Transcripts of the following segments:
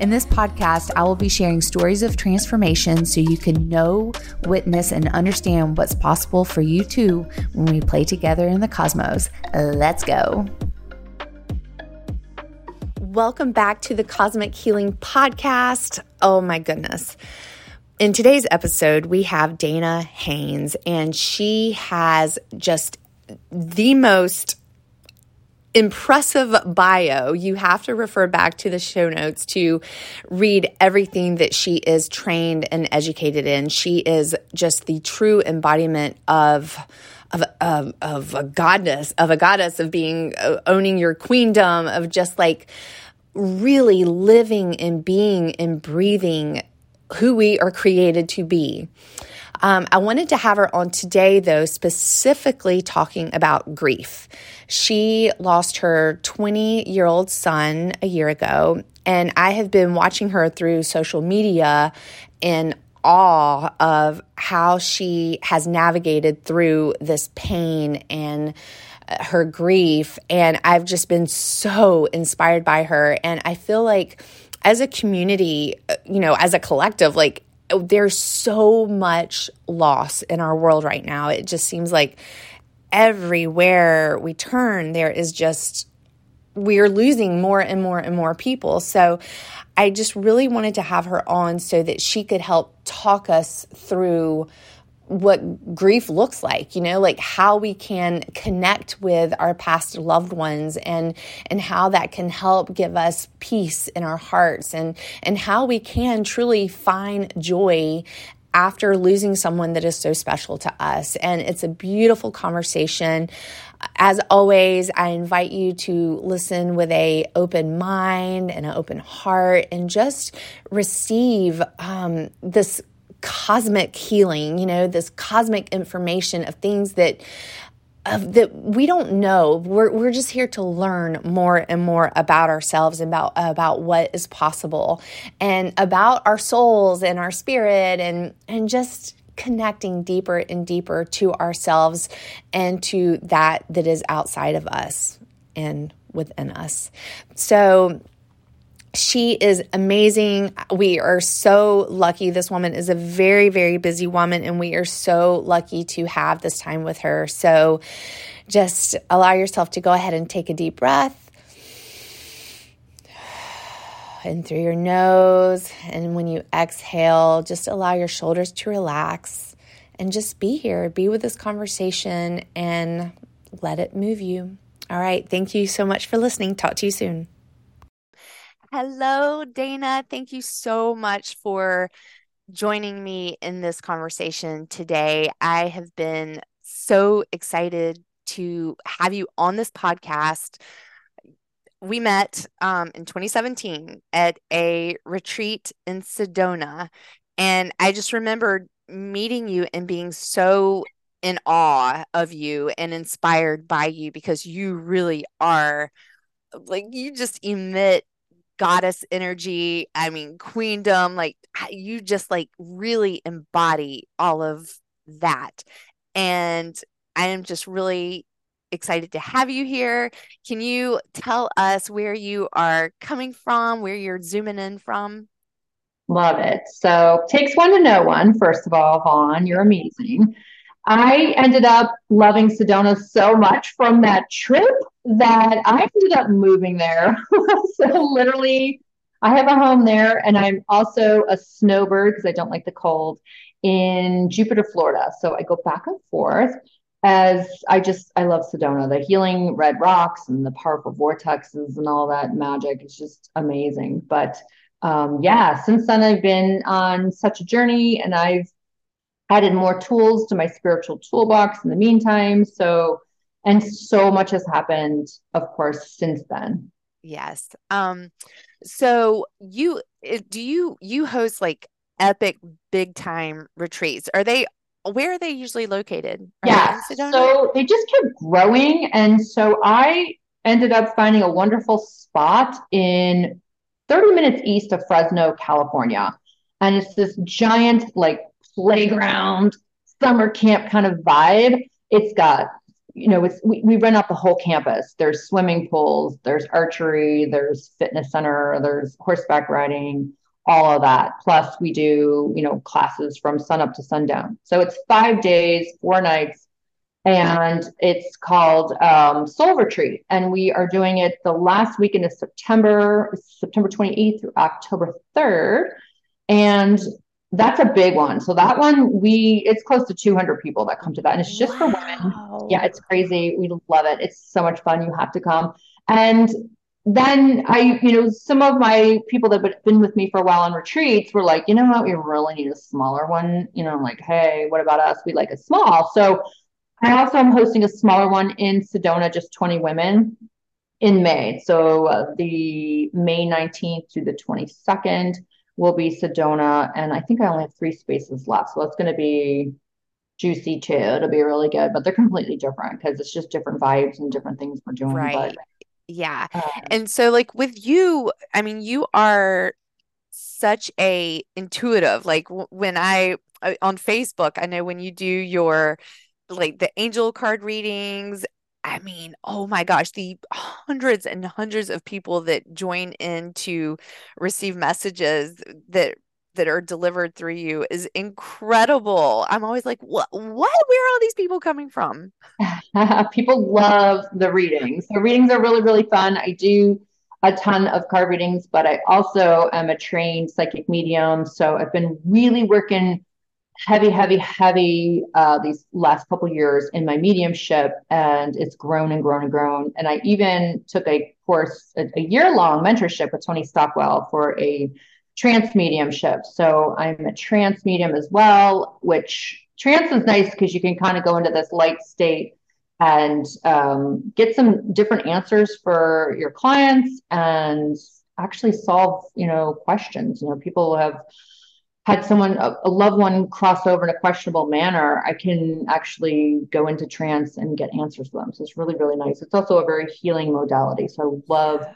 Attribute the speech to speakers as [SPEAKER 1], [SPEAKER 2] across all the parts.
[SPEAKER 1] In this podcast, I will be sharing stories of transformation so you can know, witness, and understand what's possible for you too when we play together in the cosmos. Let's go. Welcome back to the Cosmic Healing Podcast. Oh my goodness. In today's episode, we have Dana Haines, and she has just the most impressive bio. You have to refer back to the show notes to read everything that she is trained and educated in. She is just the true embodiment of. Of, of, of a goddess, of a goddess, of being uh, owning your queendom, of just like really living and being and breathing who we are created to be. Um, I wanted to have her on today, though, specifically talking about grief. She lost her 20 year old son a year ago, and I have been watching her through social media in awe of how she has navigated through this pain and uh, her grief. And I've just been so inspired by her. And I feel like as a community, uh, you know, as a collective, like there's so much loss in our world right now. It just seems like everywhere we turn, there is just, we're losing more and more and more people. So I just really wanted to have her on so that she could help talk us through what grief looks like you know like how we can connect with our past loved ones and and how that can help give us peace in our hearts and and how we can truly find joy after losing someone that is so special to us. And it's a beautiful conversation. As always i invite you to listen with a open mind and an open heart and just receive um, this cosmic healing, you know, this cosmic information of things that of that we don't know. We're we're just here to learn more and more about ourselves and about about what is possible and about our souls and our spirit and and just connecting deeper and deeper to ourselves and to that that is outside of us and within us. So she is amazing. We are so lucky. This woman is a very, very busy woman, and we are so lucky to have this time with her. So just allow yourself to go ahead and take a deep breath. In through your nose. And when you exhale, just allow your shoulders to relax and just be here. Be with this conversation and let it move you. All right. Thank you so much for listening. Talk to you soon. Hello, Dana. Thank you so much for joining me in this conversation today. I have been so excited to have you on this podcast. We met um, in 2017 at a retreat in Sedona. And I just remembered meeting you and being so in awe of you and inspired by you because you really are like you just emit goddess energy. I mean, queendom, like you just like really embody all of that. And I am just really excited to have you here. Can you tell us where you are coming from, where you're zooming in from?
[SPEAKER 2] Love it. So, takes one to know one, first of all, Vaughn. You're amazing. I ended up loving Sedona so much from that trip that I ended up moving there. so literally, I have a home there, and I'm also a snowbird because I don't like the cold in Jupiter, Florida. So I go back and forth as I just I love Sedona. The healing red rocks and the powerful vortexes and all that magic is just amazing. But um, yeah, since then I've been on such a journey, and I've added more tools to my spiritual toolbox in the meantime. So and so much has happened of course since then
[SPEAKER 1] yes um so you do you you host like epic big time retreats. Are they where are they usually located? Are
[SPEAKER 2] yeah. So they just kept growing. And so I ended up finding a wonderful spot in 30 minutes east of Fresno, California. And it's this giant, like, playground, summer camp kind of vibe. It's got, you know, it's we, we rent out the whole campus. There's swimming pools, there's archery, there's fitness center, there's horseback riding, all of that. Plus, we do, you know, classes from sun up to sundown. So it's five days, four nights, and it's called um, Soul Retreat. And we are doing it the last weekend of September, September 28th through October 3rd. And that's a big one. So that one, we it's close to 200 people that come to that, and it's just wow. for women. Yeah, it's crazy. We love it. It's so much fun. You have to come. And then I, you know, some of my people that have been with me for a while on retreats were like, you know what, we really need a smaller one. You know, like, hey, what about us? We like a small. So I also am hosting a smaller one in Sedona, just 20 women in May. So uh, the May 19th to the 22nd will be Sedona. And I think I only have three spaces left. So it's going to be juicy too. It'll be really good, but they're completely different because it's just different vibes and different things we're doing.
[SPEAKER 1] Right. But yeah. Um, and so like with you, I mean, you are such a intuitive. Like w- when I uh, on Facebook, I know when you do your like the angel card readings, I mean, oh my gosh, the hundreds and hundreds of people that join in to receive messages that that are delivered through you is incredible. I'm always like, what? What? Where are all these people coming from?
[SPEAKER 2] people love the readings. The readings are really, really fun. I do a ton of card readings, but I also am a trained psychic medium. So I've been really working heavy, heavy, heavy uh, these last couple years in my mediumship, and it's grown and grown and grown. And I even took a course, a, a year long mentorship with Tony Stockwell for a trance mediumship. So I'm a trance medium as well, which trance is nice because you can kind of go into this light state and um, get some different answers for your clients and actually solve you know questions you know people have had someone a, a loved one cross over in a questionable manner i can actually go into trance and get answers for them so it's really really nice it's also a very healing modality so i love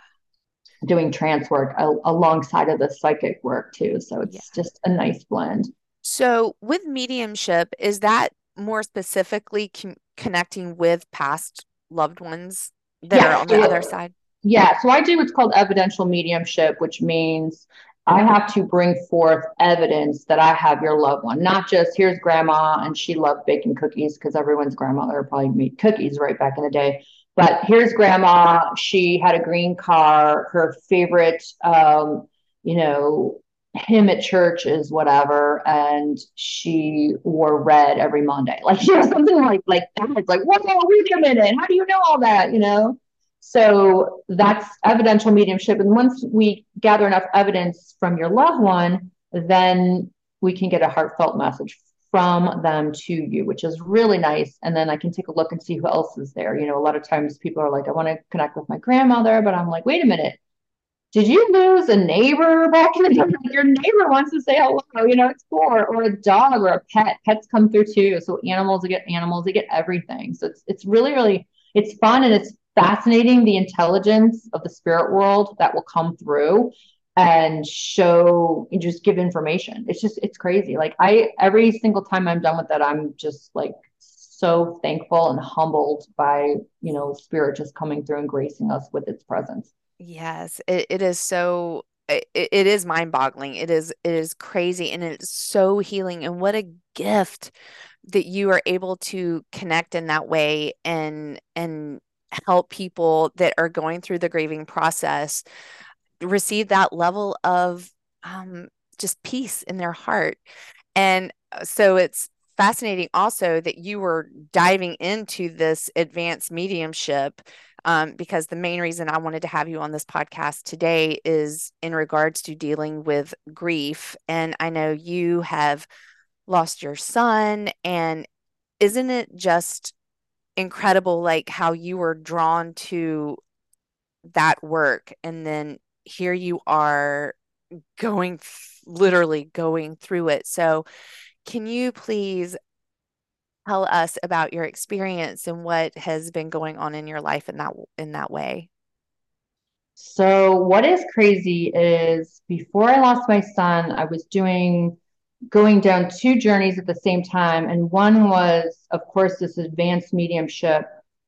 [SPEAKER 2] doing trance work alongside of the psychic work too. So it's yeah. just a nice blend.
[SPEAKER 1] So with mediumship, is that more specifically com- connecting with past loved ones that yeah, are on the other side?
[SPEAKER 2] Yeah. So I do what's called evidential mediumship, which means I have to bring forth evidence that I have your loved one, not just here's grandma and she loved baking cookies because everyone's grandmother probably made cookies right back in the day. But here's grandma. She had a green car. Her favorite, um, you know, hymn at church is whatever, and she wore red every Monday. Like you know, something like like that. It's like, whoa, wait a minute. How do you know all that? You know. So that's evidential mediumship. And once we gather enough evidence from your loved one, then we can get a heartfelt message from them to you, which is really nice. And then I can take a look and see who else is there. You know, a lot of times people are like, I want to connect with my grandmother, but I'm like, wait a minute. Did you lose a neighbor back in the day? Your neighbor wants to say hello, you know, it's or, or a dog or a pet. Pets come through too. So animals, they get animals, they get everything. So it's it's really, really it's fun and it's fascinating the intelligence of the spirit world that will come through and show and just give information. It's just it's crazy. Like I every single time I'm done with that, I'm just like so thankful and humbled by you know spirit just coming through and gracing us with its presence.
[SPEAKER 1] Yes, it, it is so it, it is mind boggling. It is it is crazy and it's so healing and what a gift that you are able to connect in that way and and help people that are going through the grieving process receive that level of um, just peace in their heart. And uh, so it's fascinating also that you were diving into this advanced mediumship um, because the main reason I wanted to have you on this podcast today is in regards to dealing with grief. And I know you have lost your son, and isn't it just incredible, like how you were drawn to that work and then here you are going literally going through it. So, can you please tell us about your experience and what has been going on in your life in that in that way?
[SPEAKER 2] So, what is crazy is before I lost my son, I was doing going down two journeys at the same time. And one was, of course, this advanced mediumship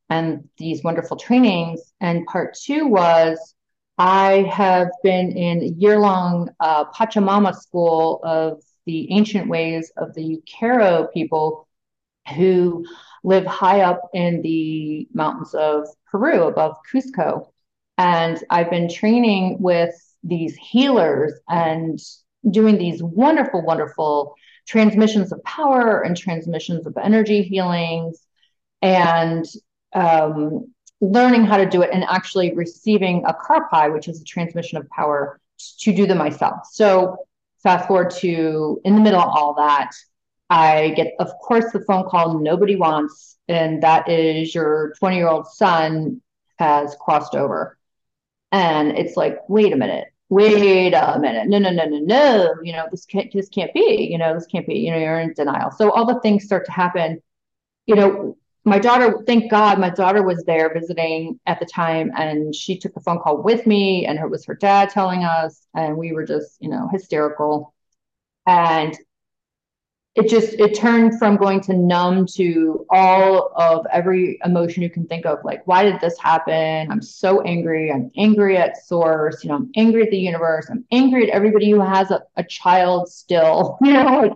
[SPEAKER 2] and these wonderful trainings. And part two was, I have been in a year long uh, Pachamama school of the ancient ways of the Yucaro people who live high up in the mountains of Peru above Cusco. And I've been training with these healers and doing these wonderful, wonderful transmissions of power and transmissions of energy healings and um, learning how to do it and actually receiving a karpai, which is a transmission of power, to do them myself. So fast forward to in the middle of all that, I get, of course, the phone call nobody wants, and that is your 20 year old son has crossed over. And it's like, wait a minute, wait a minute, no, no, no, no, no, you know, this can't, this can't be, you know, this can't be, you know, you're in denial. So all the things start to happen. You know, my daughter, thank God, my daughter was there visiting at the time, and she took the phone call with me, and it was her dad telling us, and we were just, you know, hysterical. And it just it turned from going to numb to all of every emotion you can think of. Like why did this happen? I'm so angry. I'm angry at source. You know i'm angry at the universe. I'm angry at everybody who has a, a child still. You know like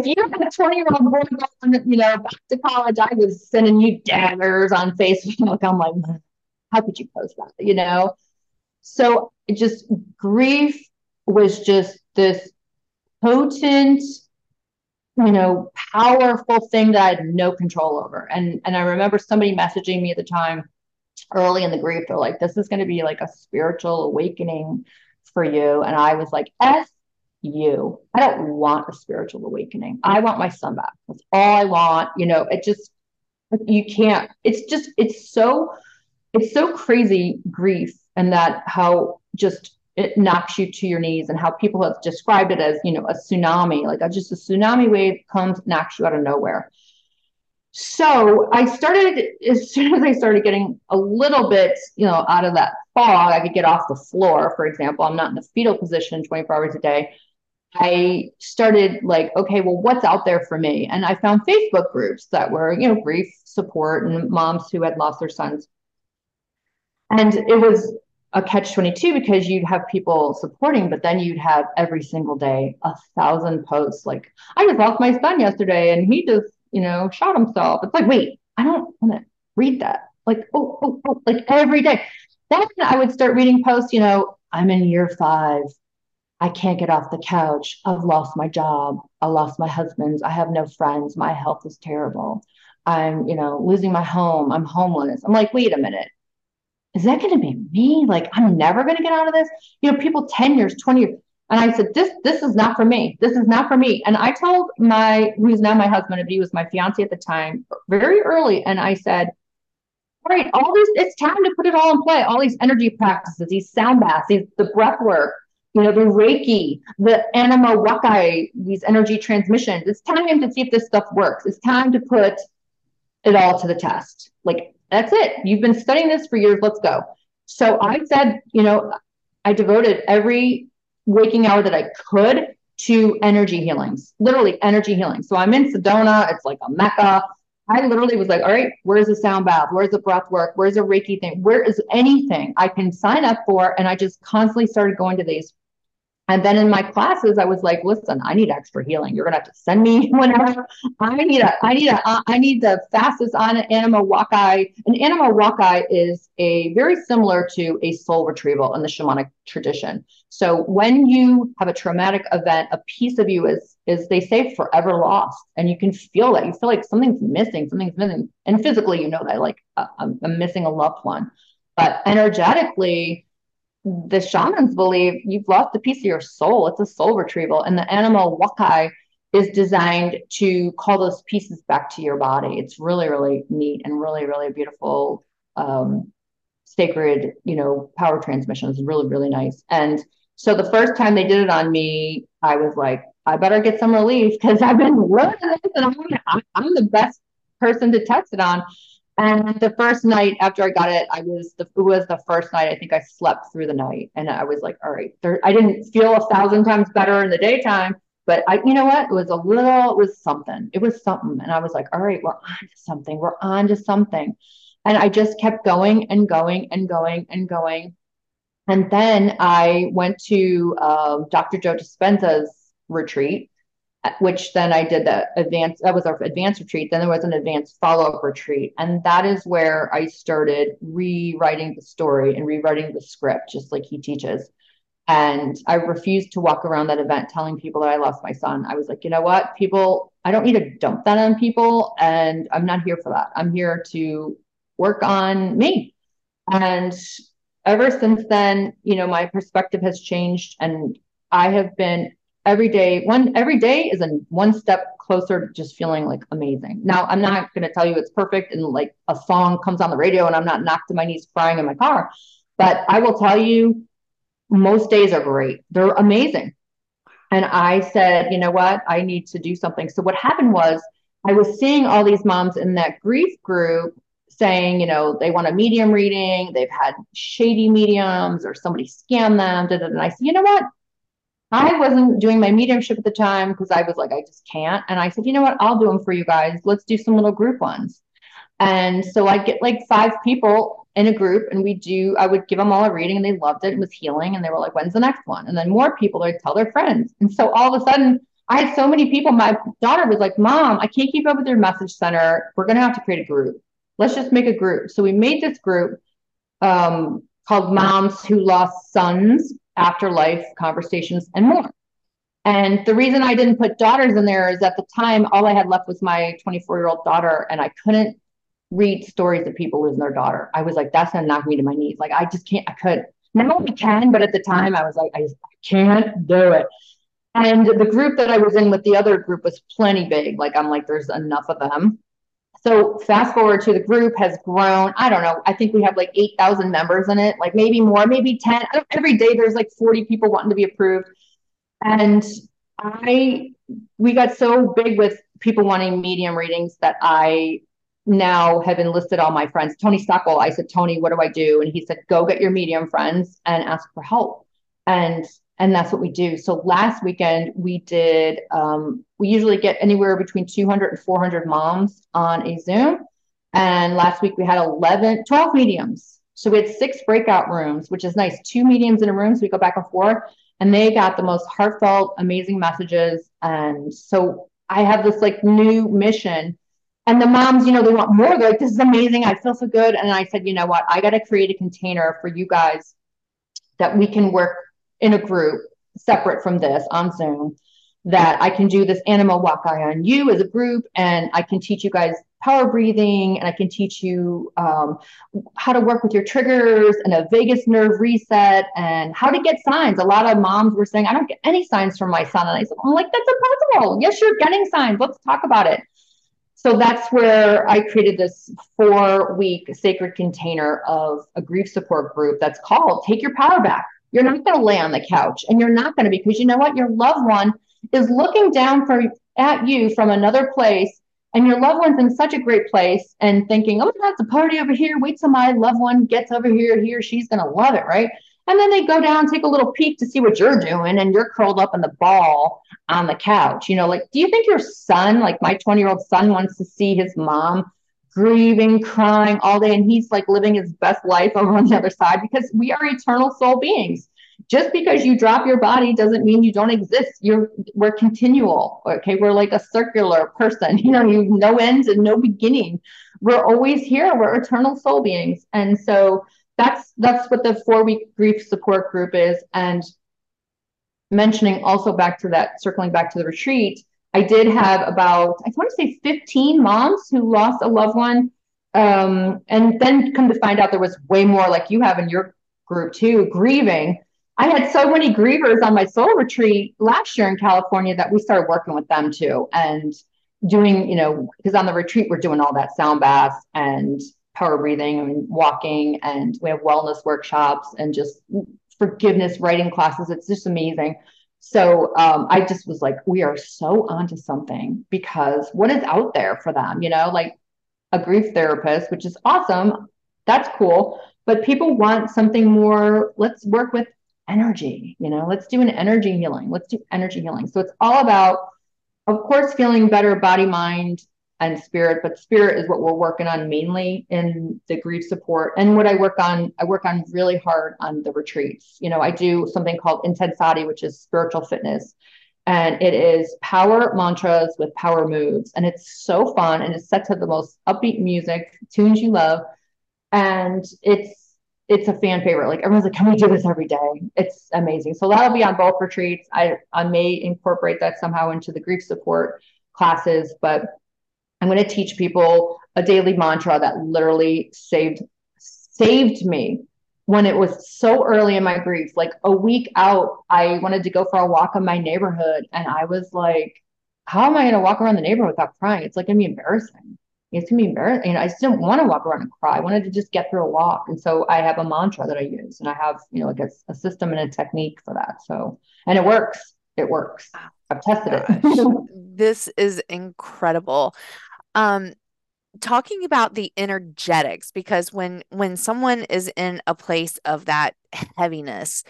[SPEAKER 2] if you have a 20 year old boy going you know back to college i was sending you daggers on facebook. I'm like how could you post that? You know? So just grief was just this potent you know, powerful thing that I had no control over. And and I remember somebody messaging me at the time early in the grief, they're like, this is going to be like a spiritual awakening for you. And I was like, S you. I don't want a spiritual awakening. I want my son back. That's all I want. You know, it just you can't, it's just, it's so, it's so crazy grief and that how just it knocks you to your knees and how people have described it as you know a tsunami like a, just a tsunami wave comes knocks you out of nowhere. So i started as soon as i started getting a little bit you know out of that fog i could get off the floor for example. I'm not in the fetal position 24 hours a day. I started like okay well what's out there for me? And i found facebook groups that were you know grief support and moms who had lost their sons. And it was a catch 22 because you'd have people supporting, but then you'd have every single day a thousand posts like, I just lost my son yesterday and he just, you know, shot himself. It's like, wait, I don't want to read that. Like, oh, oh, oh, like every day. Then I would start reading posts, you know, I'm in year five. I can't get off the couch. I've lost my job. I lost my husband's. I have no friends. My health is terrible. I'm, you know, losing my home. I'm homeless. I'm like, wait a minute is that going to be me? Like, I'm never going to get out of this. You know, people 10 years, 20 years. And I said, this, this is not for me. This is not for me. And I told my, who's now my husband, but he was my fiance at the time, very early. And I said, all right, all these, it's time to put it all in play. All these energy practices, these sound baths, these, the breath work, you know, the Reiki, the Anima Wakai, these energy transmissions. It's time to see if this stuff works. It's time to put it all to the test. Like that's it. You've been studying this for years. Let's go. So I said, you know, I devoted every waking hour that I could to energy healings, literally energy healing. So I'm in Sedona. It's like a mecca. I literally was like, all right, where's the sound bath? Where's the breath work? Where's the Reiki thing? Where is anything I can sign up for? And I just constantly started going to these and then in my classes, I was like, listen, I need extra healing. You're gonna have to send me whenever. I need a, I need a, uh, need the fastest on Anima Wakai. An Anima Wakai is a very similar to a soul retrieval in the shamanic tradition. So when you have a traumatic event, a piece of you is is they say forever lost, and you can feel that. You feel like something's missing, something's missing, and physically, you know that like uh, I'm, I'm missing a loved one, but energetically the shamans believe you've lost a piece of your soul. It's a soul retrieval. And the Anima Wakai is designed to call those pieces back to your body. It's really, really neat and really, really beautiful, um, sacred, you know, power transmission. It's really, really nice. And So the first time they did it on me, I was like, I better get some relief because I've been learning this and I'm, I'm the best person to test it on. And the first night after I got it, I was the it was the first night I think I slept through the night, and I was like, all right, there, I didn't feel a thousand times better in the daytime, but I, you know what, it was a little, it was something, it was something, and I was like, all right, we're on to something, we're on to something, and I just kept going and going and going and going, and then I went to um, Dr. Joe Dispenza's retreat, which then I did the advanced, that was our advanced retreat. Then there was an advanced follow up retreat. And that is where I started rewriting the story and rewriting the script, just like he teaches. And I refused to walk around that event telling people that I lost my son. I was like, you know what? People, I don't need to dump that on people. And I'm not here for that. I'm here to work on me. And ever since then, you know, my perspective has changed and I have been every day one every day is a one step closer to just feeling like amazing now i'm not going to tell you it's perfect and like a song comes on the radio and i'm not knocked to my knees crying in my car but i will tell you most days are great they're amazing and i said you know what i need to do something so what happened was i was seeing all these moms in that grief group saying, you know, they want a medium reading, they've had shady mediums or somebody scam them. And I said, you know what? I wasn't doing my mediumship at the time because I was like, I just can't. And I said, you know what? I'll do them for you guys. Let's do some little group ones. And so I'd get like five people in a group and we do, I would give them all a reading and they loved it. It was healing. And they were like, when's the next one? And then more people would tell their friends. And so all of a sudden, I had so many people. My daughter was like, Mom, I can't keep up with your message center. We're going to have to create a group. Let's just make a group. So we made this group um, called Moms Who Lost Sons afterlife conversations, and more. And the reason I didn't put daughters in there is at the time, all I had left was my 24 year old daughter, and I couldn't read stories of people losing their daughter. I was like, that's gonna knock me to my knees. Like, I just can't, I could. Now I can, but at the time, I was like, I, I can't do it. And the group that I was in with the other group was plenty big. Like, I'm like, there's enough of them. So fast forward to the group has grown. I don't know. I think we have like 8,000 members in it, like maybe more, maybe 10. Every day there's like 40 people wanting to be approved. And I, we got so big with people wanting medium readings that I now have enlisted all my friends. Tony Stockwell, I said, Tony, what do I do? And he said, go get your medium friends and ask for help. And and that's what we do. So last weekend we did, um, we usually get anywhere between 200 and 400 moms on a Zoom. And last week we had 11, 12 mediums. So we had six breakout rooms, which is nice. Two mediums in a room. So we go back and forth and they got the most heartfelt, amazing messages. And so I have this like new mission and the moms, you know, they want more. They're like, this is amazing. I feel so good. And I said, you know what? I got to create a container for you guys that we can work in a group separate from this on Zoom that I can do this Anima Wakai on you as a group and I can teach you guys power breathing and I can teach you um, how to work with your triggers and a vagus nerve reset and how to get signs. A lot of moms were saying, I don't get any signs from my son. And I said, I'm like, that's impossible. Yes, you're getting signs. Let's talk about it. So that's where I created this four week sacred container of a grief support group that's called Take Your Power Back. You're not going to lay on the couch and you're not going to be because you know what? Your loved one is looking down for, at you from another place and your loved one's in such a great place and thinking, oh, that's a party over here. Wait till my loved one gets over here. He or she's going to love it, right? And then they go down, take a little peek to see what you're doing, and you're curled up in the ball on the couch. You know, like, do you think your son, like my 20 year old son, wants to see his mom grieving, crying all day, and he's like living his best life over on the other side because we are eternal soul beings. Just because you drop your body doesn't mean you don't exist. You're we're continual. Okay, we're like a circular person. You know, you've no end and no beginning. We're always here. We're eternal soul beings, and so that's that's what the four week grief support group is. And mentioning also back to that, circling back to the retreat I did have about, I want to say 15 moms who lost a loved one. Um, and then come to find out there was way more like you have in your group too, grieving. I had so many grievers on my soul retreat last year in California that we started working with them too and doing, you know, because on the retreat we're doing all that sound baths and power breathing and walking and we have wellness workshops and just forgiveness writing classes. It's just amazing. So um, I just was like, we are so onto something because what is out there for them? You know, like a grief therapist, which is awesome. That's cool. But people want something more. Let's work with energy. You know, let's do an energy healing. Let's do energy healing. So it's all about, of course, feeling better body, mind, and spirit, but spirit is what we're working on mainly in the grief support. And what I work on, I work on really hard on the retreats. You know, I do something called Intensati, which is spiritual fitness. And it is power mantras with power moves. And it's so fun. And it's set to the most upbeat music, tunes you love. And it's it's a fan favorite. Like everyone's like, can we do this every day? It's amazing. So that'll be on both retreats. I I may incorporate that somehow into the grief support classes, but I'm going to teach people a daily mantra that literally saved saved me when it was so early in my grief. Like a week out, I wanted to go for a walk in my neighborhood, and I was like, "How am I going to walk around the neighborhood without crying? It's like going to be embarrassing. It's going to be embarrassing." You know, I just didn't want to walk around and cry. I wanted to just get through a walk, and so I have a mantra that I use, and I have you know like a, a system and a technique for that. So, and it works. It works. I've tested it.
[SPEAKER 1] this is incredible um talking about the energetics because when when someone is in a place of that heaviness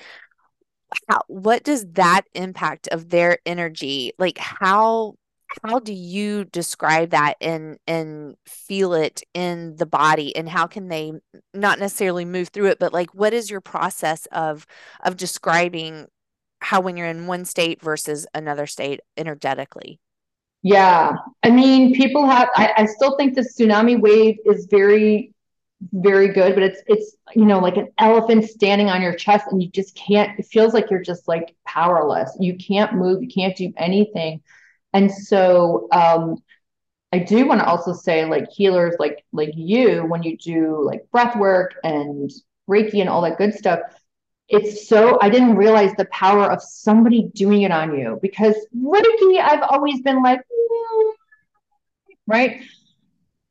[SPEAKER 1] how, what does that impact of their energy? Like how how do you describe that and and feel it in the body? And how can they not necessarily move through it but like what is your process of of describing how when you're in one state versus another state energetically
[SPEAKER 2] yeah. I mean, people have, I, I still think the tsunami wave is very, very good, but it's, it's, you know, like an elephant standing on your chest and you just can't, it feels like you're just like powerless. You can't move, you can't do anything. And so, um, I do want to also say like healers like like you when you do like breath work and reiki and all that good stuff it's so I didn't realize the power of somebody doing it on you because Reiki, I've always been like, right?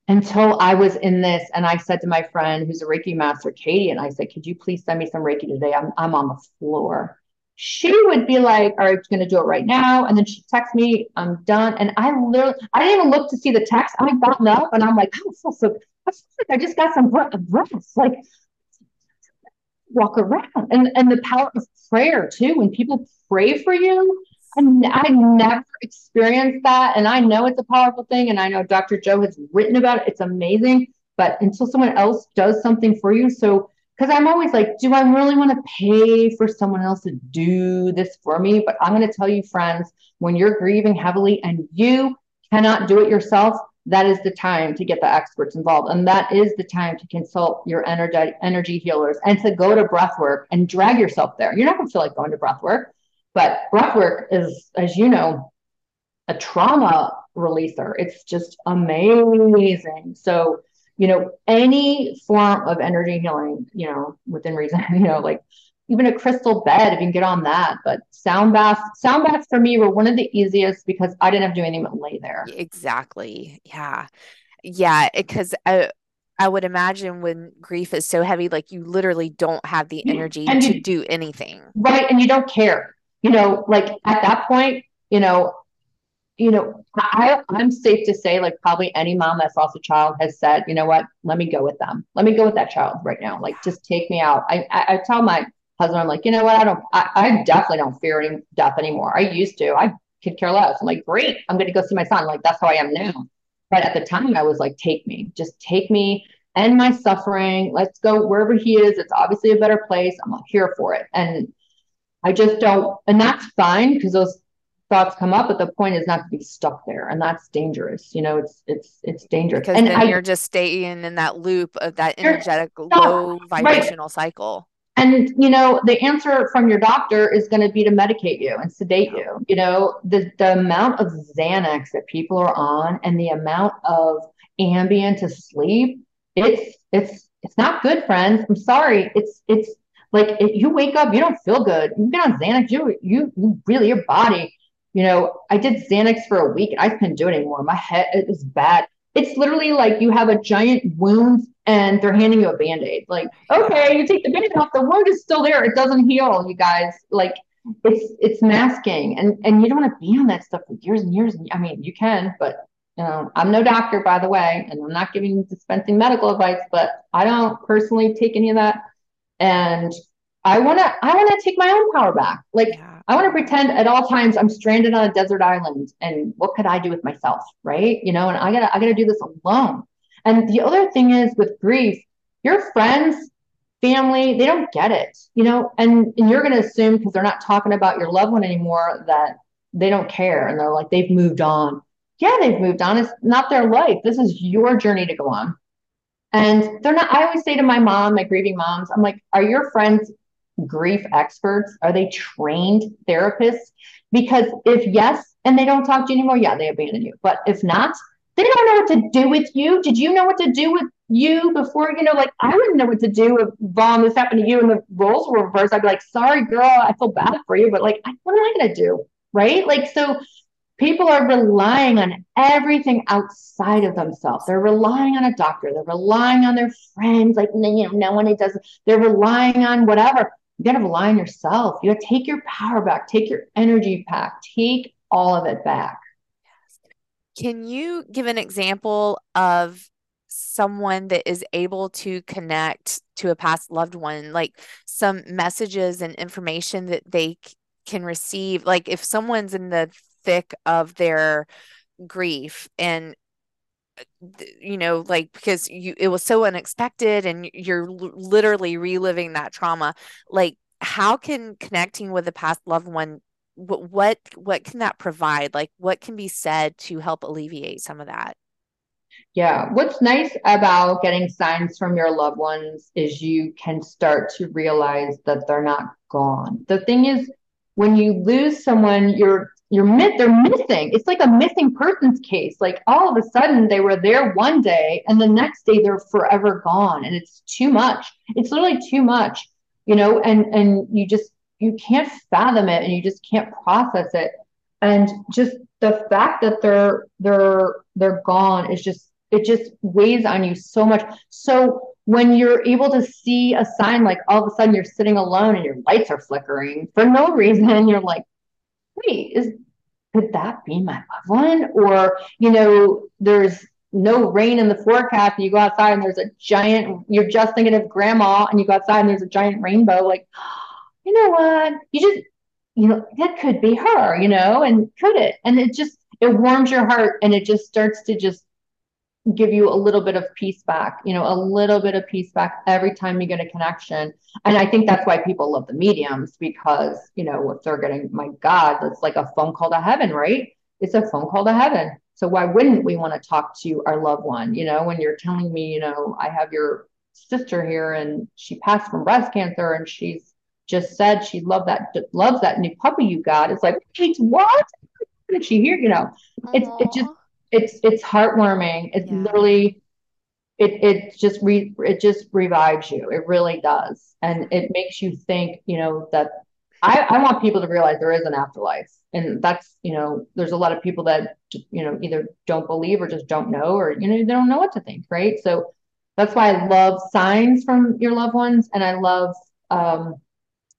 [SPEAKER 2] Until I was in this, and I said to my friend who's a Reiki master, Katie, and I said, Could you please send me some Reiki today? I'm I'm on the floor. She would be like, All right, I'm gonna do it right now. And then she texts me, I'm done. And I literally I didn't even look to see the text. I gotten up and I'm like, oh, I feel so I, like I just got some breath, breath. like walk around. And and the power of prayer too when people pray for you. And I never experienced that. And I know it's a powerful thing. And I know Dr. Joe has written about it. It's amazing. But until someone else does something for you so because I'm always like do I really want to pay for someone else to do this for me? But I'm going to tell you friends when you're grieving heavily and you cannot do it yourself that is the time to get the experts involved. And that is the time to consult your energy, energy healers and to go to breath work and drag yourself there. You're not going to feel like going to breath work, but breath work is, as you know, a trauma releaser. It's just amazing. So, you know, any form of energy healing, you know, within reason, you know, like even a crystal bed if you can get on that. But sound baths, sound baths for me were one of the easiest because I didn't have to do anything but lay there.
[SPEAKER 1] Exactly. Yeah. Yeah. Because I, uh, I would imagine when grief is so heavy, like you literally don't have the energy and to you, do anything.
[SPEAKER 2] Right. And you don't care. You know, like at that point, you know, you know, I, I'm safe to say, like probably any mom that's lost a child has said, you know what, let me go with them. Let me go with that child right now. Like, just take me out. I, I, I tell my husband, I'm like, you know what? I don't, I, I definitely don't fear any death anymore. I used to, I could care less. I'm like, great, I'm going to go see my son. Like, that's how I am now. But at the time, I was like, take me, just take me, end my suffering. Let's go wherever he is. It's obviously a better place. I'm here for it. And I just don't, and that's fine because those thoughts come up, but the point is not to be stuck there, and that's dangerous. You know, it's it's it's dangerous
[SPEAKER 1] because
[SPEAKER 2] and
[SPEAKER 1] then I, you're just staying in that loop of that energetic low vibrational right. cycle.
[SPEAKER 2] And you know, the answer from your doctor is going to be to medicate you and sedate you. You know, the the amount of Xanax that people are on and the amount of Ambien to sleep, it's it's it's not good, friends. I'm sorry. It's it's like if you wake up, you don't feel good. you get on Xanax, you you you really your body. You know, I did Xanax for a week and I couldn't do it anymore. My head it was bad. It's literally like you have a giant wound and they're handing you a band-aid. Like, okay, you take the band-aid off, the wound is still there. It doesn't heal, you guys. Like it's it's masking and and you don't want to be on that stuff for years and years. I mean, you can, but you know, I'm no doctor, by the way, and I'm not giving dispensing medical advice, but I don't personally take any of that. And I want to I want to take my own power back. Like yeah. I want to pretend at all times I'm stranded on a desert island and what could I do with myself, right? You know, and I got to I got to do this alone. And the other thing is with grief, your friends, family, they don't get it, you know, and, and you're going to assume because they're not talking about your loved one anymore that they don't care and they're like they've moved on. Yeah, they've moved on. It's not their life. This is your journey to go on. And they're not, I always say to my mom, my grieving moms, I'm like, are your friends grief experts? Are they trained therapists? Because if yes, and they don't talk to you anymore, yeah, they abandon you. But if not, they don't know what to do with you. Did you know what to do with you before? You know, like I wouldn't know what to do if Vaughn this happened to you and the roles were reversed. I'd be like, sorry, girl, I feel bad for you, but like, what am I to do? Right? Like, so people are relying on everything outside of themselves. They're relying on a doctor. They're relying on their friends. Like, you know, no one does. They're relying on whatever you got to rely on yourself. You got to take your power back, take your energy back, take all of it back.
[SPEAKER 1] Can you give an example of someone that is able to connect to a past loved one, like some messages and information that they c- can receive? Like if someone's in the thick of their grief and you know like because you it was so unexpected and you're l- literally reliving that trauma. Like how can connecting with a past loved one what what what can that provide? Like what can be said to help alleviate some of that?
[SPEAKER 2] Yeah. What's nice about getting signs from your loved ones is you can start to realize that they're not gone. The thing is when you lose someone you're you're mit- they're missing. It's like a missing persons case. Like all of a sudden they were there one day and the next day they're forever gone. And it's too much. It's literally too much, you know, and and you just you can't fathom it and you just can't process it. And just the fact that they're they're they're gone is just it just weighs on you so much. So when you're able to see a sign like all of a sudden you're sitting alone and your lights are flickering for no reason, you're like, wait, is could that be my loved one? Or, you know, there's no rain in the forecast and you go outside and there's a giant, you're just thinking of grandma and you go outside and there's a giant rainbow, like, you know what? You just, you know, that could be her, you know, and could it? And it just, it warms your heart and it just starts to just give you a little bit of peace back, you know, a little bit of peace back every time you get a connection. And I think that's why people love the mediums because, you know, if they're getting, my God, that's like a phone call to heaven, right? It's a phone call to heaven. So why wouldn't we want to talk to our loved one? You know, when you're telling me, you know, I have your sister here and she passed from breast cancer and she's just said she loved that loves that new puppy you got. It's like, wait, what? Did she hear? You know, it's it just it's it's heartwarming. It's yeah. literally it it just re it just revives you. It really does. And it makes you think, you know, that I, I want people to realize there is an afterlife. And that's, you know, there's a lot of people that you know either don't believe or just don't know or you know they don't know what to think, right? So that's why I love signs from your loved ones and I love um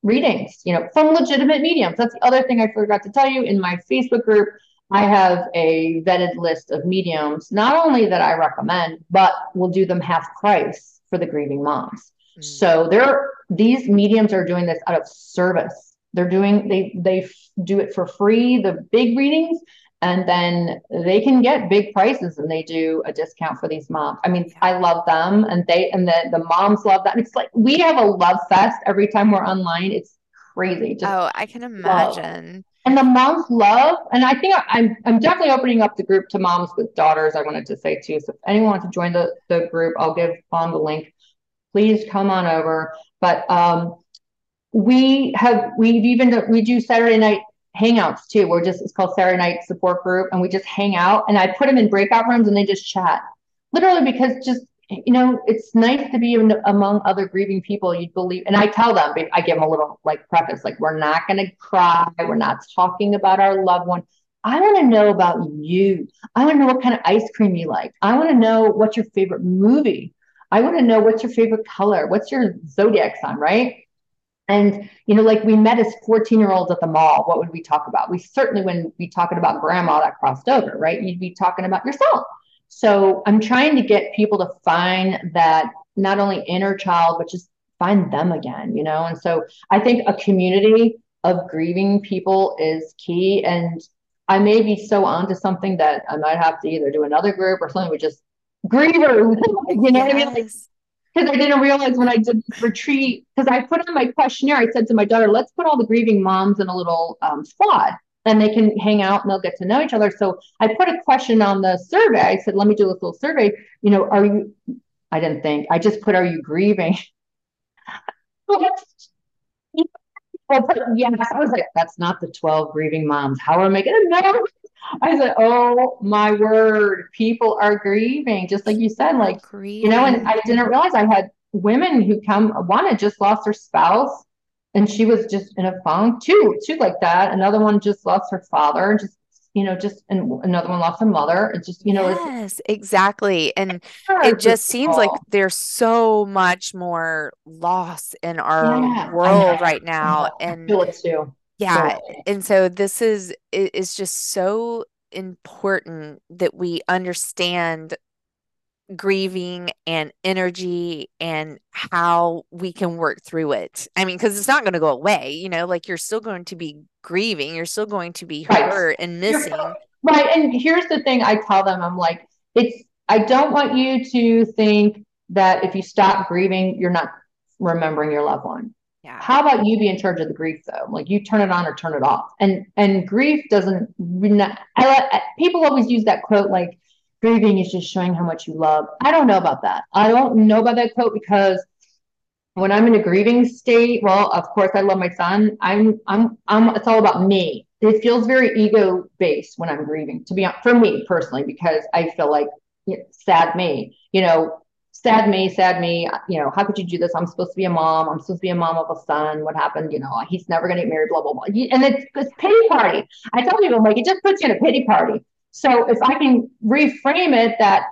[SPEAKER 2] readings, you know, from legitimate mediums. That's the other thing I forgot to tell you in my Facebook group. I have a vetted list of mediums, not only that I recommend, but will do them half price for the grieving moms. Mm. So they're these mediums are doing this out of service. They're doing they they do it for free, the big readings, and then they can get big prices and they do a discount for these moms. I mean, I love them and they and the the moms love that. And it's like we have a love fest every time we're online. It's crazy.
[SPEAKER 1] Just oh, I can imagine. Love
[SPEAKER 2] and the moms love and i think i'm i'm definitely opening up the group to moms with daughters i wanted to say too. So if anyone wants to join the, the group i'll give on the link. Please come on over. But um we have we've even we do saturday night hangouts too. We're just it's called saturday night support group and we just hang out and i put them in breakout rooms and they just chat. Literally because just you know, it's nice to be among other grieving people you believe. And I tell them, I give them a little like preface, like, we're not going to cry. We're not talking about our loved one. I want to know about you. I want to know what kind of ice cream you like. I want to know what's your favorite movie. I want to know what's your favorite color. What's your zodiac sign, right? And, you know, like we met as 14 year olds at the mall. What would we talk about? We certainly wouldn't be talking about grandma that crossed over, right? You'd be talking about yourself. So I'm trying to get people to find that not only inner child, but just find them again, you know? And so I think a community of grieving people is key. And I may be so onto something that I might have to either do another group or something with just grievers, you know yes. what I mean? Like, because I didn't realize when I did retreat, because I put on my questionnaire, I said to my daughter, let's put all the grieving moms in a little um, squad and they can hang out and they'll get to know each other. So I put a question on the survey. I said, let me do this little survey. You know, are you, I didn't think, I just put, are you grieving? yes. I was like, that's not the 12 grieving moms. How am I going to know? I said, oh my word, people are grieving. Just like you said, like, grieving. you know, and I didn't realize I had women who come, one had just lost her spouse and she was just in a funk too, too like that. Another one just lost her father, just you know, just and another one lost her mother. It's just, you know,
[SPEAKER 1] yes, exactly. And it just seems like there's so much more loss in our yeah, world right now. And
[SPEAKER 2] I feel it too.
[SPEAKER 1] Yeah. And so this is is just so important that we understand grieving and energy and how we can work through it. I mean, because it's not going to go away, you know, like you're still going to be grieving, you're still going to be hurt and missing.
[SPEAKER 2] right. And here's the thing I tell them I'm like, it's, I don't want you to think that if you stop grieving, you're not remembering your loved one. Yeah. How about you be in charge of the grief though? Like you turn it on or turn it off. And and grief doesn't. I, people always use that quote like grieving is just showing how much you love. I don't know about that. I don't know about that quote because when I'm in a grieving state, well, of course I love my son. I'm I'm I'm it's all about me. It feels very ego based when I'm grieving, to be honest, for me personally, because I feel like you know, sad me, you know, sad me, sad me, you know, how could you do this? I'm supposed to be a mom. I'm supposed to be a mom of a son. What happened? You know, he's never going to get married, blah, blah, blah. And it's this pity party. I tell people, like, it just puts you in a pity party. So if I can reframe it that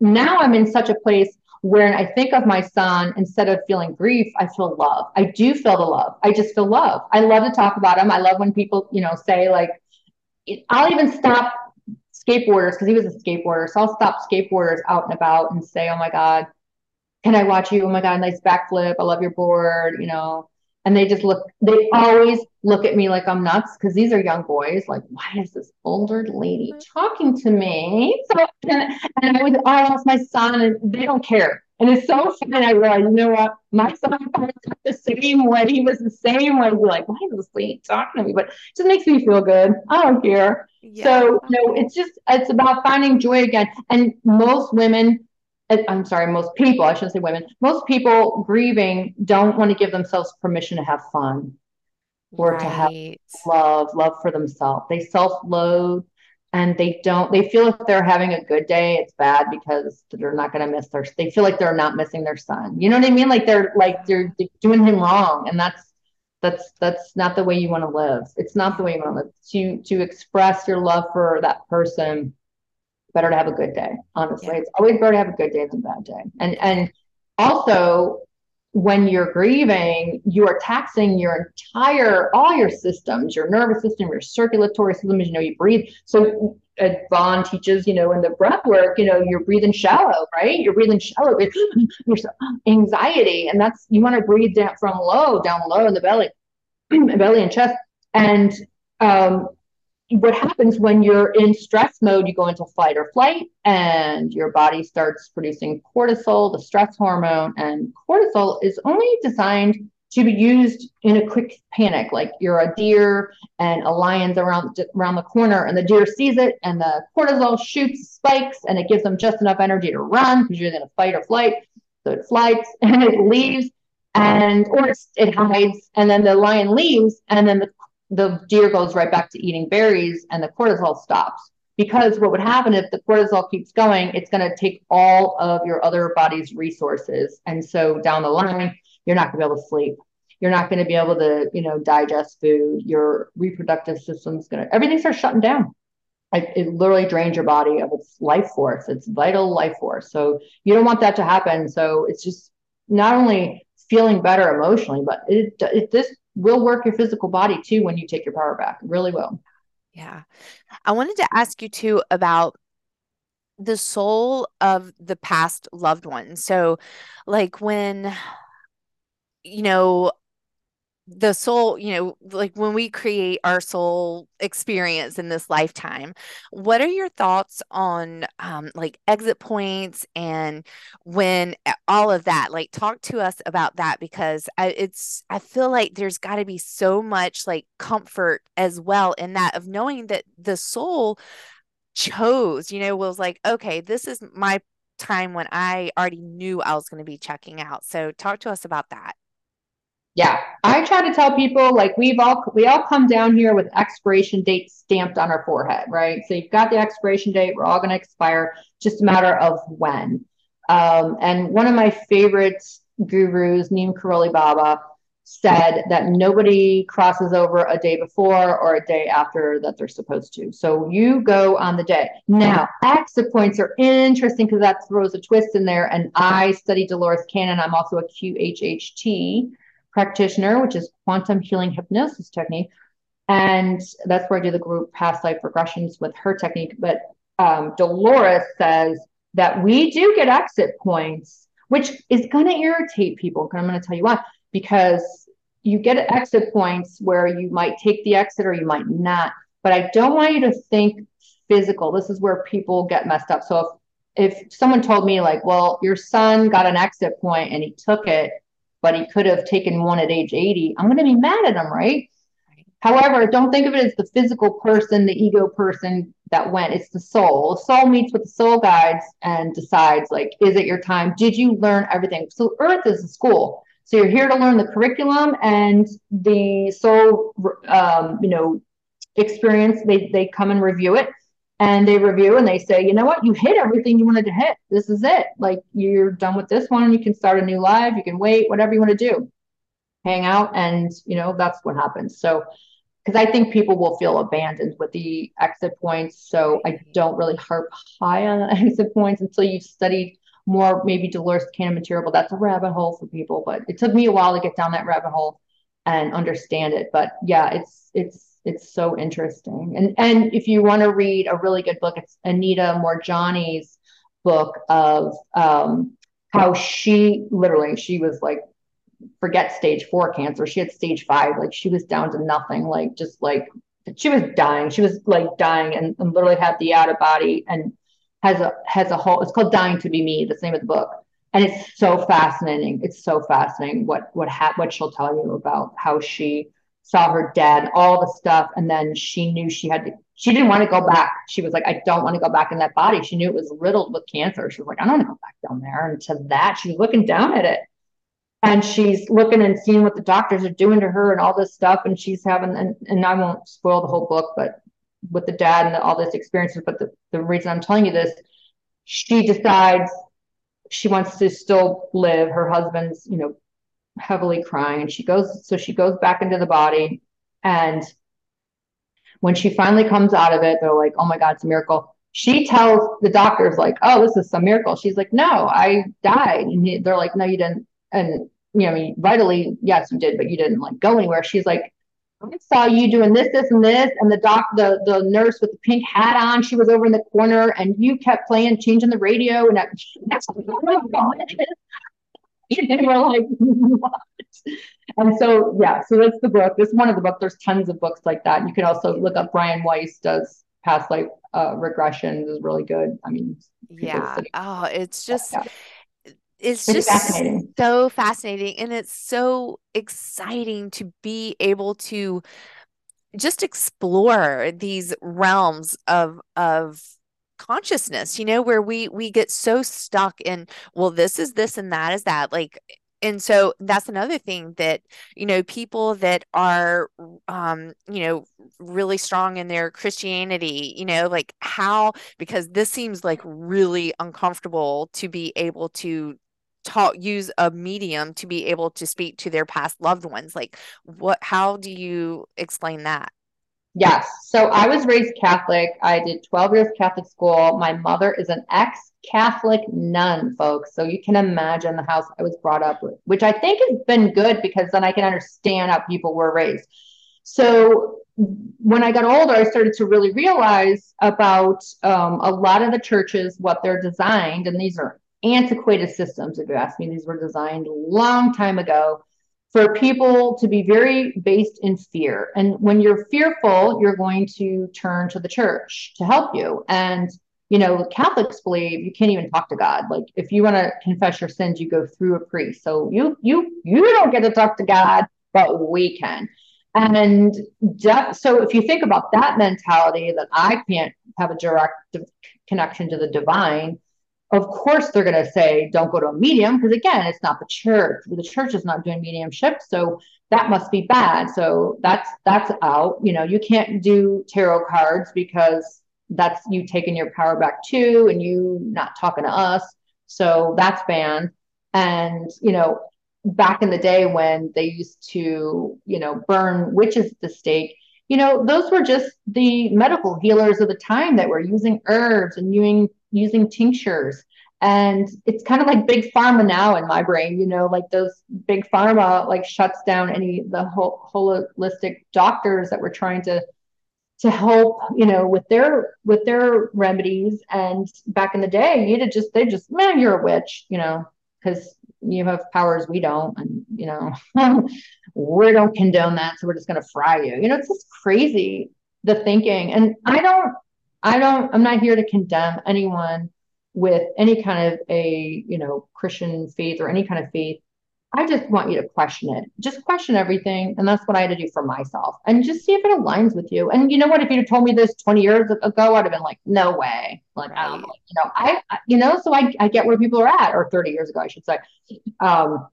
[SPEAKER 2] now I'm in such a place where I think of my son, instead of feeling grief, I feel love. I do feel the love. I just feel love. I love to talk about him. I love when people, you know, say like, I'll even stop skateboarders because he was a skateboarder. So I'll stop skateboarders out and about and say, "Oh my god, can I watch you? Oh my god, nice backflip! I love your board." You know, and they just look they always look at me like i'm nuts because these are young boys. Like why is this older lady talking to me? So and, and i was i lost my son and they don't care. And it's so funny i realized you know what? My son the same way he was the same way. We're like why is this lady talking to me? But it just makes me feel good. I don't care. Yeah. so you know it's just it's about finding joy again. And most women Uh, I'm sorry, most people, I shouldn't say women, most people grieving don't want to give themselves permission to have fun or right. to have love, love for themselves. They self loathe and they don't, they feel if they're having a good day, it's bad because they're not going to miss their, they feel like they're not missing their son. You know what I mean? Like they're like, they're doing him wrong. And that's, that's that's not the way you want to live. It's not the way you want to live. To to express your love for that person better to have a good day. Honestly, yeah. it's always better to have a good day than a bad day. And and also when you're grieving, you are taxing your entire all your systems, your nervous system, your circulatory system. As you know, you breathe. So uh, Vaughn teaches, you know, in the breath work, you know, you're breathing shallow, right? You're breathing shallow. It's Your anxiety, and that's you want to breathe down from low, down low in the belly, belly and chest, and um, what happens when you're in stress mode, you go into fight or flight, and your body starts producing cortisol, the stress hormone. And cortisol is only designed to be used in a quick panic, like you're a deer and a lion's around around the corner, and the deer sees it, and the cortisol shoots, spikes, and it gives them just enough energy to run because you're in a fight or flight. So it flights and it leaves, and or it hides, and then the lion leaves, and then the the deer goes right back to eating berries and the cortisol stops. Because what would happen if the cortisol keeps going, it's going to take all of your other body's resources. And so down the line, you're not going to be able to sleep. You're not going to be able to, you know, digest food. Your reproductive system's going to, everything starts shutting down. it literally drains your body of its life force, its vital life force. So you don't want that to happen. So it's just not only feeling better emotionally, but it, it this will work your physical body too when you take your power back. It really will.
[SPEAKER 1] Yeah. I wanted to ask you too about the soul of the past loved one. So like when you know the soul, you know, like when we create our soul experience in this lifetime, what are your thoughts on um, like exit points and when all of that? Like, talk to us about that because I, it's, I feel like there's got to be so much like comfort as well in that of knowing that the soul chose, you know, was like, okay, this is my time when I already knew I was going to be checking out. So, talk to us about that.
[SPEAKER 2] Yeah, I try to tell people like we've all we all come down here with expiration date stamped on our forehead, right? So you've got the expiration date. We're all going to expire. Just a matter of when. Um, and one of my favorite gurus, Neem Karoli Baba, said that nobody crosses over a day before or a day after that they're supposed to. So you go on the day. Now, exit points are interesting because that throws a twist in there. And I study Dolores Cannon. I'm also a QHHT practitioner, which is quantum healing hypnosis technique. And that's where I do the group past life regressions with her technique. But um, Dolores says that we do get exit points, which is going to irritate people. I'm going to tell you why. Because you get exit points where you might take the exit or you might not. But I don't want you to think physical. This is where people get messed up. So if, if someone told me, like, well, your son got an exit point and he took it, but he could have taken one at age 80, I'm going to be mad at him, right? However, don't think of it as the physical person, the ego person that went. It's the soul. The soul meets with the soul guides and decides, like, is it your time? Did you learn everything? So, Earth is a school. So you're here to learn the curriculum and the soul, um, you know, experience. They they come and review it and they review and they say, you know what, you hit everything you wanted to hit. This is it. Like you're done with this one. You can start a new live. You can wait, whatever you want to do. Hang out, and you know that's what happens. So, because I think people will feel abandoned with the exit points. So I don't really harp high on exit points until you've studied more, maybe Dolores Cannon material. But that's a rabbit hole for people. But it took me a while to get down that rabbit hole and understand it. But yeah, it's it's it's so interesting. And and if you want to read a really good book, it's Anita Moorjani's book of um, how she literally she was like forget stage four cancer. She had stage five, like she was down to nothing, like just like she was dying. She was like dying and, and literally had the out of body and has a has a whole it's called Dying to Be Me, that's the name of the book. And it's so fascinating. It's so fascinating what what ha- what she'll tell you about how she saw her dad, all the stuff. And then she knew she had to, she didn't want to go back. She was like, I don't want to go back in that body. She knew it was riddled with cancer. She was like, I don't want to go back down there. And to that, she's looking down at it. And she's looking and seeing what the doctors are doing to her and all this stuff. And she's having, and, and I won't spoil the whole book, but with the dad and all this experiences. But the, the reason I'm telling you this, she decides she wants to still live. Her husband's, you know, heavily crying. And she goes, so she goes back into the body. And when she finally comes out of it, they're like, oh my God, it's a miracle. She tells the doctors, like, oh, this is some miracle. She's like, no, I died. And they're like, no, you didn't. And, you know, vitally, yes, you did, but you didn't like go anywhere. She's like, I saw you doing this, this, and this, and the doc, the the nurse with the pink hat on, she was over in the corner, and you kept playing, changing the radio, and that, that's oh and we're like, what? And so, yeah, so that's the book. This is one of the books. There's tons of books like that. You can also look up Brian Weiss does past life uh, regressions is really good. I mean,
[SPEAKER 1] yeah. Oh, it's just. Yeah. It's, it's just fascinating. so fascinating and it's so exciting to be able to just explore these realms of of consciousness you know where we we get so stuck in well this is this and that is that like and so that's another thing that you know people that are um you know really strong in their christianity you know like how because this seems like really uncomfortable to be able to talk use a medium to be able to speak to their past loved ones like what how do you explain that
[SPEAKER 2] Yes. So I was raised Catholic. I did 12 years Catholic school. My mother is an ex Catholic nun, folks. So you can imagine the house I was brought up with, which I think has been good because then I can understand how people were raised. So when I got older, I started to really realize about um, a lot of the churches, what they're designed, and these are antiquated systems, if you ask me. These were designed a long time ago for people to be very based in fear. And when you're fearful, you're going to turn to the church to help you. And you know, Catholics believe you can't even talk to God. Like if you want to confess your sins, you go through a priest. So you you you don't get to talk to God, but we can. And de- so if you think about that mentality that I can't have a direct connection to the divine, of course they're going to say don't go to a medium because again it's not the church. The church is not doing mediumship so that must be bad. So that's that's out. You know you can't do tarot cards because that's you taking your power back too and you not talking to us. So that's banned. And you know back in the day when they used to you know burn witches at the stake you know those were just the medical healers of the time that were using herbs and using using tinctures. And it's kind of like big pharma now in my brain, you know, like those big pharma like shuts down any the whole holistic doctors that were trying to to help, you know, with their with their remedies. And back in the day, you'd just they just man, you're a witch, you know, because you have powers we don't, and you know, we don't condone that, so we're just gonna fry you. You know, it's just crazy the thinking. And I don't I don't, I'm not here to condemn anyone with any kind of a, you know, Christian faith or any kind of faith. I just want you to question it. Just question everything. And that's what I had to do for myself. And just see if it aligns with you. And you know what? If you'd told me this 20 years ago, I'd have been like, no way. Like, right. um, you know, I, you know, so I, I get where people are at, or 30 years ago, I should say. Um,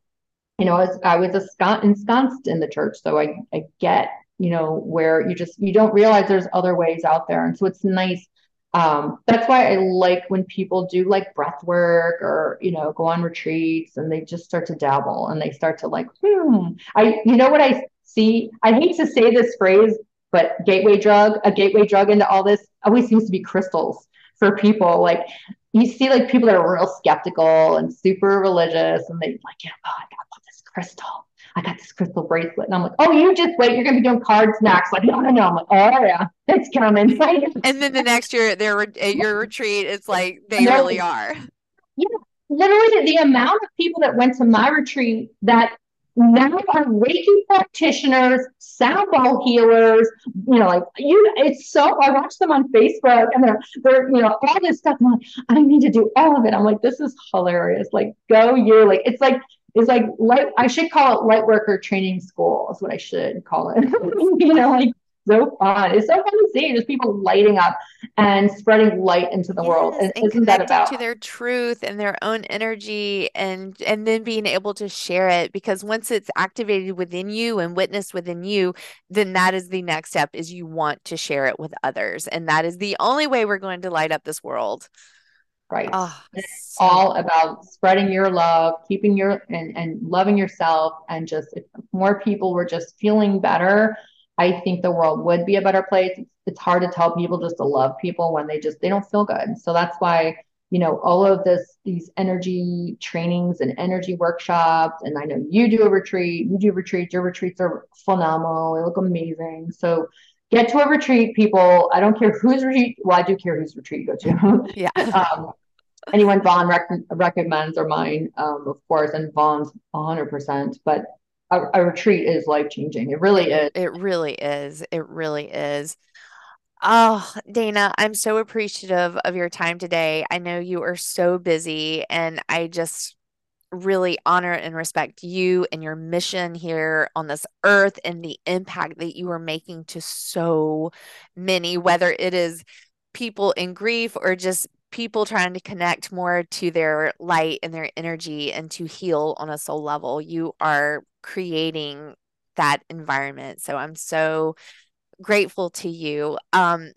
[SPEAKER 2] you know, I was, I was ensconced in the church. So I, I get you know, where you just you don't realize there's other ways out there. And so it's nice. Um, that's why I like when people do like breath work or you know go on retreats and they just start to dabble and they start to like, hmm. I you know what I see? I hate to say this phrase, but gateway drug, a gateway drug into all this always seems to be crystals for people. Like you see like people that are real skeptical and super religious and they like, know, oh, I got this crystal I got this crystal bracelet. And I'm like, oh, you just wait. You're going to be doing cards next. Like, no, no, no. I'm like, oh, yeah, it's coming.
[SPEAKER 1] and then the next year, they're at your retreat, it's like they really are.
[SPEAKER 2] Yeah. Literally, the amount of people that went to my retreat that now are Reiki practitioners, sound ball healers, you know, like you, it's so, I watch them on Facebook and they're, they're, you know, all this stuff. I'm like, I need to do all of it. I'm like, this is hilarious. Like, go you. Like, it's like, is like light i should call it light worker training school is what i should call it. You know like so fun. It's so fun to see just people lighting up and spreading light into the yes, world
[SPEAKER 1] and, isn't that about to their truth and their own energy and and then being able to share it because once it's activated within you and witnessed within you then that is the next step is you want to share it with others. And that is the only way we're going to light up this world
[SPEAKER 2] right. Oh, it's so all about spreading your love keeping your and, and loving yourself and just if more people were just feeling better i think the world would be a better place. It's, it's hard to tell people just to love people when they just they don't feel good. So that's why you know all of this these energy trainings and energy workshops and i know you do a retreat you do retreats your retreats are phenomenal they look amazing. So get to a retreat, people. I don't care whose retreat. Well, I do care whose retreat you go
[SPEAKER 1] to. yeah. um,
[SPEAKER 2] anyone Vaughn rec- recommends or mine, um, of course, and Vaughn's 100%. But a, a retreat is life changing. It really is.
[SPEAKER 1] It really is. It really is. Oh, Dana, I'm so appreciative of your time today. I know you are so busy, and I just really honor and respect you and your mission here on this earth and the impact that you are making to so many, whether it is people in grief or just people trying to connect more to their light and their energy and to heal on a soul level. You are creating that environment. So I'm so grateful to you. Um,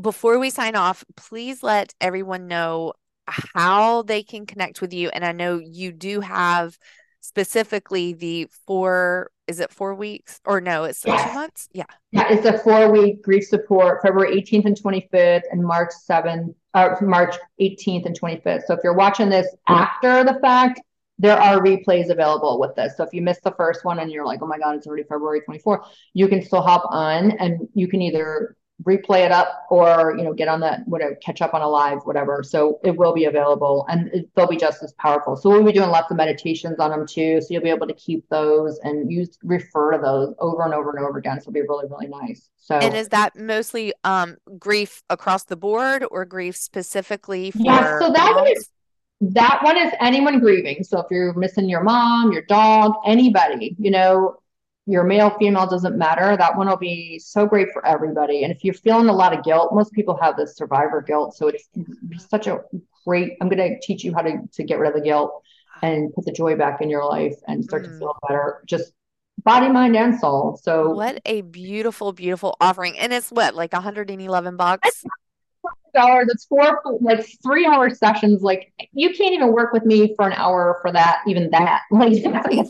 [SPEAKER 1] before we sign off, please let everyone know how they can connect with you. And I know you do have specifically the four is it four weeks or no it's yes. two months yeah
[SPEAKER 2] yeah it's a four week grief support february 18th and 25th and march 7th uh, march 18th and 25th so if you're watching this after the fact there are replays available with this so if you missed the first one and you're like oh my god it's already february 24th you can still hop on and you can either replay it up or you know get on that whatever catch up on a live whatever. So it will be available and it, they'll be just as powerful. So we'll be doing lots of meditations on them too. So you'll be able to keep those and use refer to those over and over and over again. So it'll be really really nice. So
[SPEAKER 1] and is that mostly um grief across the board or grief specifically for
[SPEAKER 2] yeah so that is that one is anyone grieving. So if you're missing your mom your dog anybody you know your male, female doesn't matter. That one will be so great for everybody. And if you're feeling a lot of guilt, most people have this survivor guilt. So it's such a great, I'm going to teach you how to, to get rid of the guilt and put the joy back in your life and start mm. to feel better. Just body, mind, and soul. So
[SPEAKER 1] what a beautiful, beautiful offering. And it's what, like 111 bucks?
[SPEAKER 2] Dollars. It's four like three hour sessions. Like you can't even work with me for an hour for that, even that. Like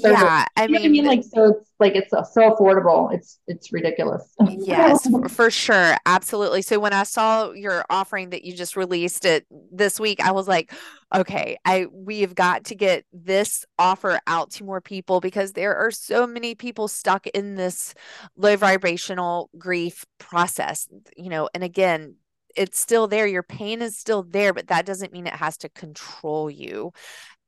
[SPEAKER 1] yeah, I mean, I mean,
[SPEAKER 2] like so it's like it's so affordable. It's it's ridiculous.
[SPEAKER 1] yes, for sure, absolutely. So when I saw your offering that you just released it this week, I was like, okay, I we've got to get this offer out to more people because there are so many people stuck in this low vibrational grief process. You know, and again it's still there your pain is still there but that doesn't mean it has to control you.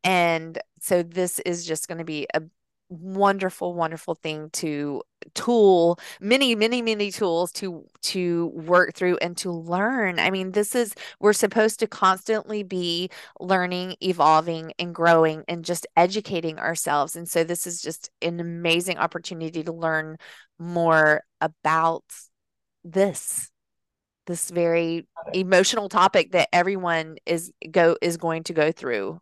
[SPEAKER 1] And so this is just going to be a wonderful wonderful thing to tool many many many tools to to work through and to learn. I mean this is we're supposed to constantly be learning evolving and growing and just educating ourselves. And so this is just an amazing opportunity to learn more about this this very emotional topic that everyone is go is going to go through.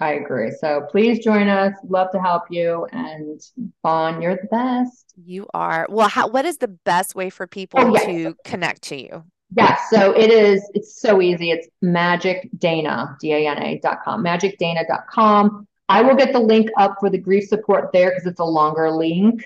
[SPEAKER 2] I agree. So please join us. Love to help you. And Vaughn, you're the best.
[SPEAKER 1] You are. Well, how, what is the best way for people oh, yes. to connect to you?
[SPEAKER 2] Yes. So it is, it's so easy. It's magicdana, D-A-N-A dot com, magicdana.com. I will get the link up for the grief support there because it's a longer link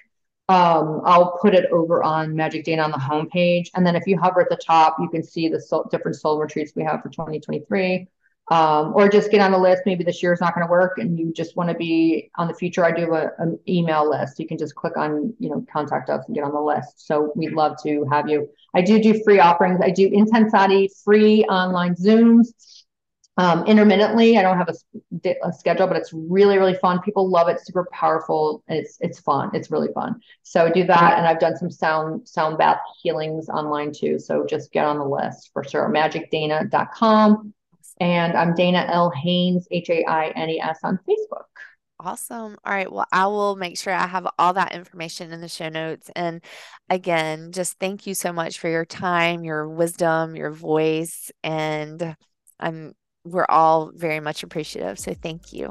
[SPEAKER 2] um, I'll put it over on Magic Dana on the homepage. And then if you hover at the top, you can see the soul, different soul retreats we have for 2023. Um, or just get on the list. Maybe this year is not going to work and you just want to be on the future. I do a, an email list. You can just click on, you know, contact us and get on the list. So we'd love to have you. I do do free offerings. I do Intensati free online Zooms um, intermittently. I don't have a, a, schedule, but it's really, really fun. People love it. Super powerful. It's it's fun. It's really fun. So do that, and I've done some sound sound bath healings online too. So just get on the list for sure. MagicDana.com, and I'm Dana L Haines H A I N E S on Facebook.
[SPEAKER 1] Awesome. All right. Well, I will make sure I have all that information in the show notes. And again, just thank you so much for your time, your wisdom, your voice. And I'm we're all very much appreciative. So thank you.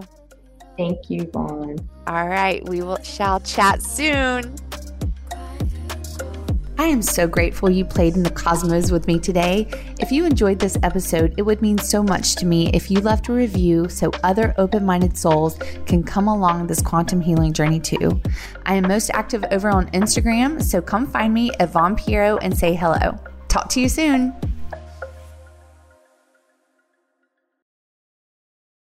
[SPEAKER 2] Thank you, Vaughn.
[SPEAKER 1] All right. We will shall chat soon. I am so grateful you played in the cosmos with me today. If you enjoyed this episode, it would mean so much to me if you left a review so other open minded souls can come along this quantum healing journey too. I am most active over on Instagram, so come find me at Vaughn Pierro and say hello. Talk to you soon.